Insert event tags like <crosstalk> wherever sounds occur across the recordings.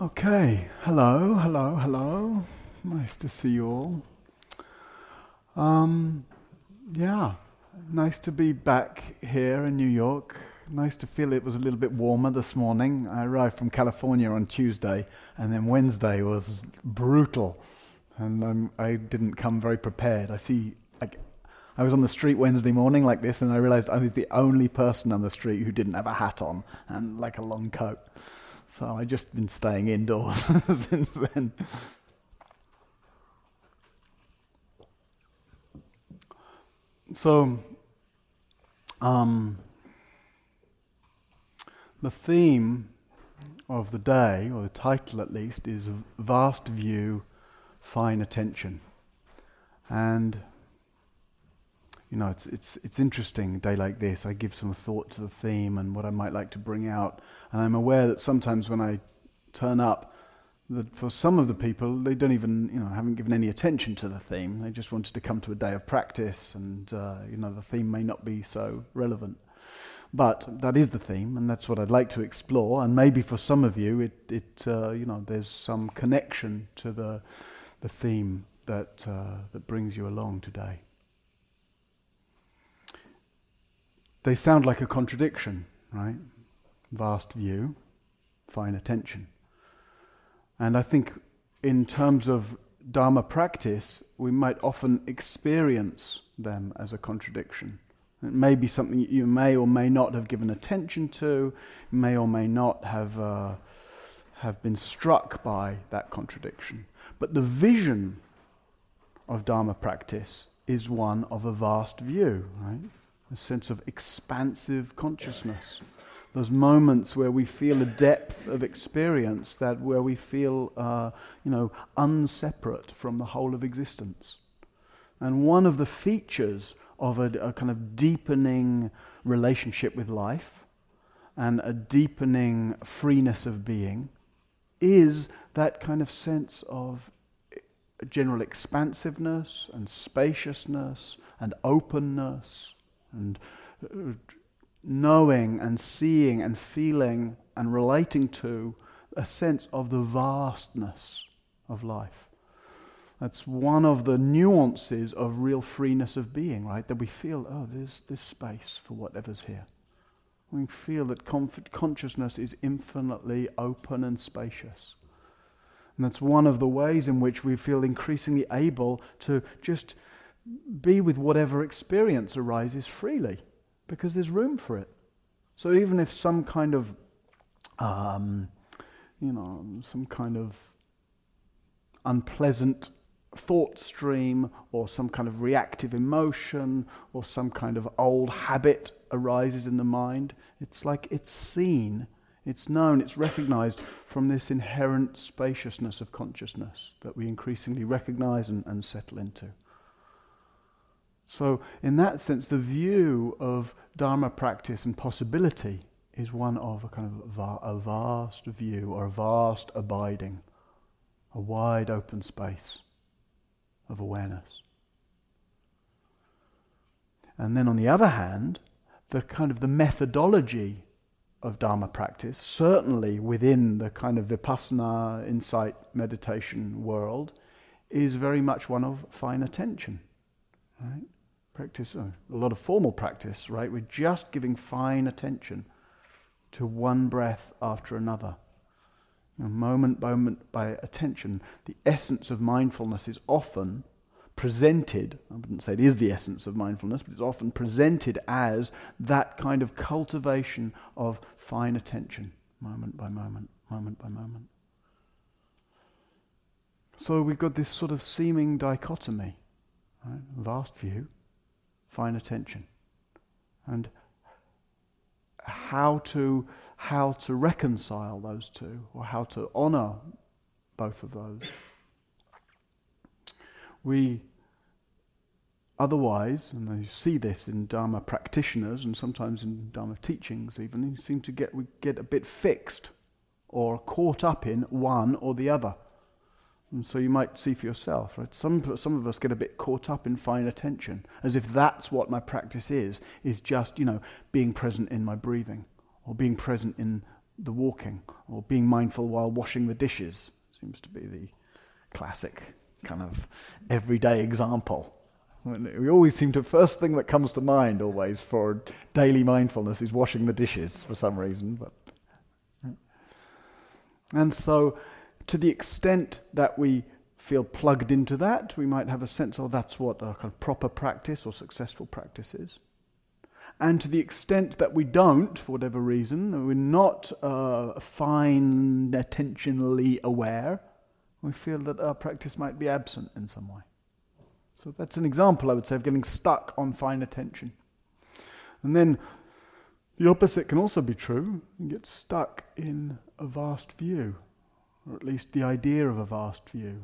Okay, hello, hello, hello. Nice to see you all. Um, yeah, nice to be back here in New York. Nice to feel it was a little bit warmer this morning. I arrived from California on Tuesday, and then Wednesday was brutal, and I didn't come very prepared. I see, like, I was on the street Wednesday morning like this, and I realized I was the only person on the street who didn't have a hat on and like a long coat. So I've just been staying indoors <laughs> since then. So, um, the theme of the day, or the title at least, is Vast View, Fine Attention. And you know, it's, it's, it's interesting, a day like this, I give some thought to the theme and what I might like to bring out. And I'm aware that sometimes when I turn up, that for some of the people, they don't even, you know, haven't given any attention to the theme. They just wanted to come to a day of practice, and, uh, you know, the theme may not be so relevant. But that is the theme, and that's what I'd like to explore. And maybe for some of you, it, it uh, you know, there's some connection to the, the theme that, uh, that brings you along today. They sound like a contradiction, right? Vast view, fine attention. And I think, in terms of Dharma practice, we might often experience them as a contradiction. It may be something you may or may not have given attention to, may or may not have, uh, have been struck by that contradiction. But the vision of Dharma practice is one of a vast view, right? A sense of expansive consciousness those moments where we feel a depth of experience that where we feel, uh, you know, unseparate from the whole of existence. And one of the features of a, a kind of deepening relationship with life and a deepening freeness of being is that kind of sense of general expansiveness and spaciousness and openness and uh, knowing and seeing and feeling and relating to a sense of the vastness of life. That's one of the nuances of real freeness of being, right? That we feel, oh, there's this space for whatever's here. We feel that consciousness is infinitely open and spacious. And that's one of the ways in which we feel increasingly able to just be with whatever experience arises freely because there's room for it. So even if some kind of, um, you know, some kind of unpleasant thought stream or some kind of reactive emotion or some kind of old habit arises in the mind, it's like it's seen, it's known, it's recognized from this inherent spaciousness of consciousness that we increasingly recognize and, and settle into. So, in that sense, the view of Dharma practice and possibility is one of a kind of va- a vast view or a vast abiding, a wide open space of awareness. And then on the other hand, the kind of the methodology of Dharma practice, certainly within the kind of Vipassana insight meditation world, is very much one of fine attention. Right? Practice, oh, a lot of formal practice, right? We're just giving fine attention to one breath after another. You know, moment by moment by attention. The essence of mindfulness is often presented, I wouldn't say it is the essence of mindfulness, but it's often presented as that kind of cultivation of fine attention, moment by moment, moment by moment. So we've got this sort of seeming dichotomy, right? vast view, fine attention. And how to, how to reconcile those two, or how to honor both of those. We otherwise, and you see this in Dharma practitioners and sometimes in Dharma teachings even, you seem to get, we get a bit fixed or caught up in one or the other. And so you might see for yourself, right? Some, some of us get a bit caught up in fine attention, as if that's what my practice is, is just, you know, being present in my breathing, or being present in the walking, or being mindful while washing the dishes seems to be the classic kind of everyday example. We always seem to, first thing that comes to mind always for daily mindfulness is washing the dishes for some reason. But, and so, to the extent that we feel plugged into that, we might have a sense, oh, that's what a kind of proper practice or successful practice is. And to the extent that we don't, for whatever reason, we're not uh, fine, attentionally aware, we feel that our practice might be absent in some way. So that's an example, I would say, of getting stuck on fine attention. And then the opposite can also be true. You get stuck in a vast view, or at least the idea of a vast view.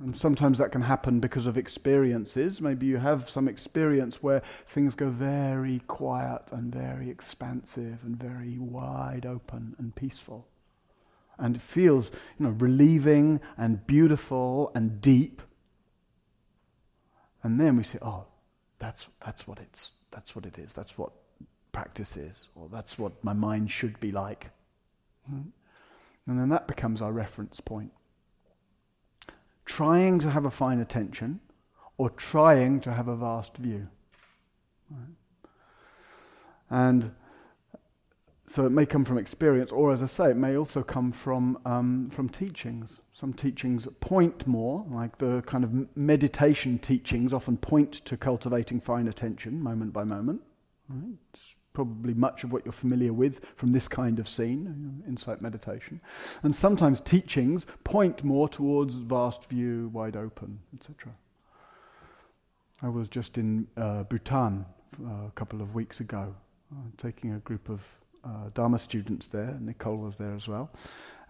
And sometimes that can happen because of experiences. Maybe you have some experience where things go very quiet and very expansive and very wide open and peaceful. And it feels, you know, relieving and beautiful and deep. And then we say, oh, that's, that's what it's, that's what it is. That's what practice is. Or that's what my mind should be like. Hmm? And then that becomes our reference point trying to have a fine attention or trying to have a vast view. Right? And so it may come from experience, or as I say, it may also come from, um, from teachings. Some teachings point more, like the kind of meditation teachings often point to cultivating fine attention moment by moment. Right? Probably much of what you're familiar with from this kind of scene, insight meditation. And sometimes teachings point more towards vast view, wide open, etc. I was just in uh, Bhutan uh, a couple of weeks ago, uh, taking a group of uh, Dharma students there. Nicole was there as well.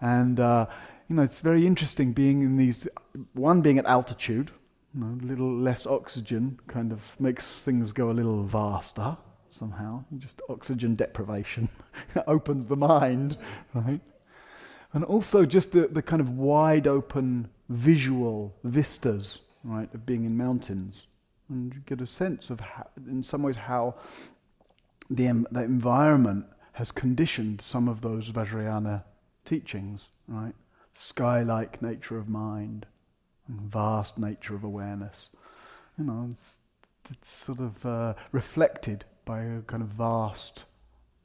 And, uh, you know, it's very interesting being in these, one being at altitude, you know, a little less oxygen kind of makes things go a little vaster somehow. Just oxygen deprivation <laughs> opens the mind, right? And also just the, the kind of wide open visual vistas, right, of being in mountains. And you get a sense of, how, in some ways, how the, the environment has conditioned some of those Vajrayana teachings, right? Sky like nature of mind, and vast nature of awareness. You know, it's sort of uh, reflected by a kind of vast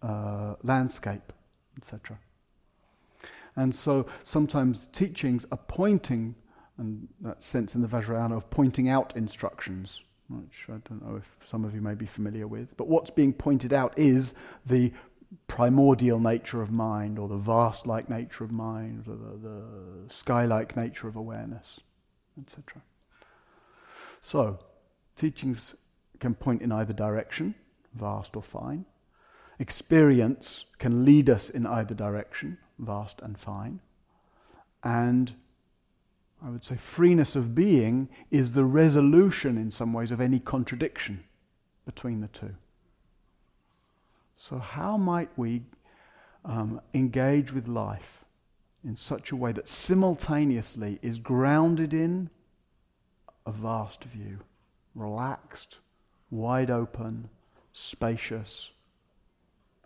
uh, landscape, etc. And so sometimes teachings are pointing, and that sense in the Vajrayana of pointing out instructions, which I don't know if some of you may be familiar with. But what's being pointed out is the primordial nature of mind, or the vast like nature of mind, or the, the sky like nature of awareness, etc. So, teachings can point in either direction vast or fine. Experience can lead us in either direction, vast and fine. And I would say freeness of being is the resolution, in some ways, of any contradiction between the two. So, how might we um, engage with life in such a way that simultaneously is grounded in a vast view, relaxed, wide open, spacious,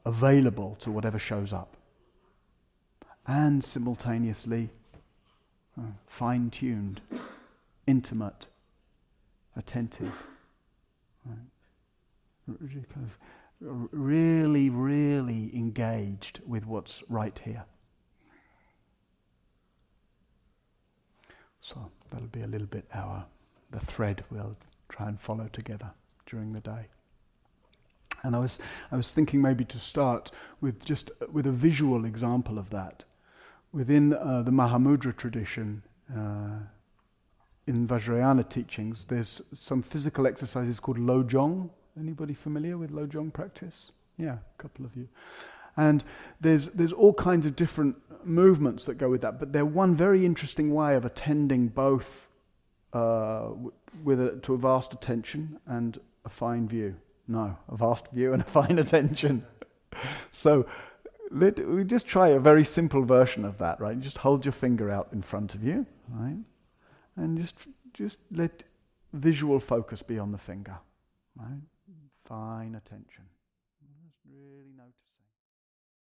available to whatever shows up, and simultaneously uh, fine tuned, intimate, attentive. Kind of really, really engaged with what's right here. So that'll be a little bit our the thread we'll try and follow together during the day. And I was, I was thinking maybe to start with just with a visual example of that. Within uh, the Mahamudra tradition, uh, in Vajrayana teachings, there's some physical exercises called Lojong. Anybody familiar with Lojong practice? Yeah, a couple of you. And there's, there's all kinds of different movements that go with that, but they're one very interesting way of attending both uh, with a, to a vast attention and a fine view. No, a vast view and a <laughs> fine attention. <laughs> so let, we just try a very simple version of that, right? Just hold your finger out in front of you, right? And just, just let visual focus be on the finger, right? Fine attention.